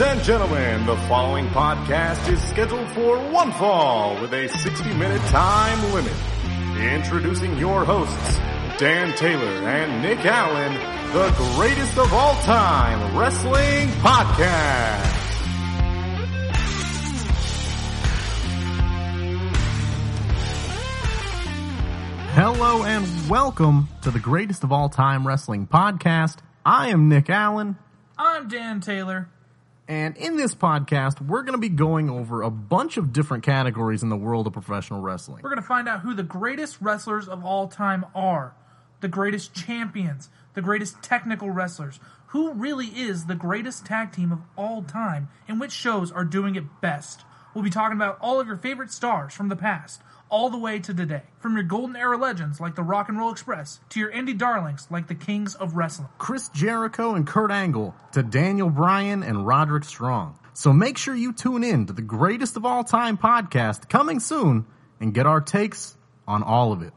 Ladies and gentlemen, the following podcast is scheduled for one fall with a 60 minute time limit. Introducing your hosts, Dan Taylor and Nick Allen, the greatest of all time wrestling podcast. Hello and welcome to the greatest of all time wrestling podcast. I am Nick Allen, I'm Dan Taylor. And in this podcast, we're going to be going over a bunch of different categories in the world of professional wrestling. We're going to find out who the greatest wrestlers of all time are, the greatest champions, the greatest technical wrestlers, who really is the greatest tag team of all time, and which shows are doing it best. We'll be talking about all of your favorite stars from the past, all the way to today. From your golden era legends like the Rock and Roll Express, to your indie darlings like the Kings of Wrestling. Chris Jericho and Kurt Angle to Daniel Bryan and Roderick Strong. So make sure you tune in to the greatest of all time podcast coming soon and get our takes on all of it.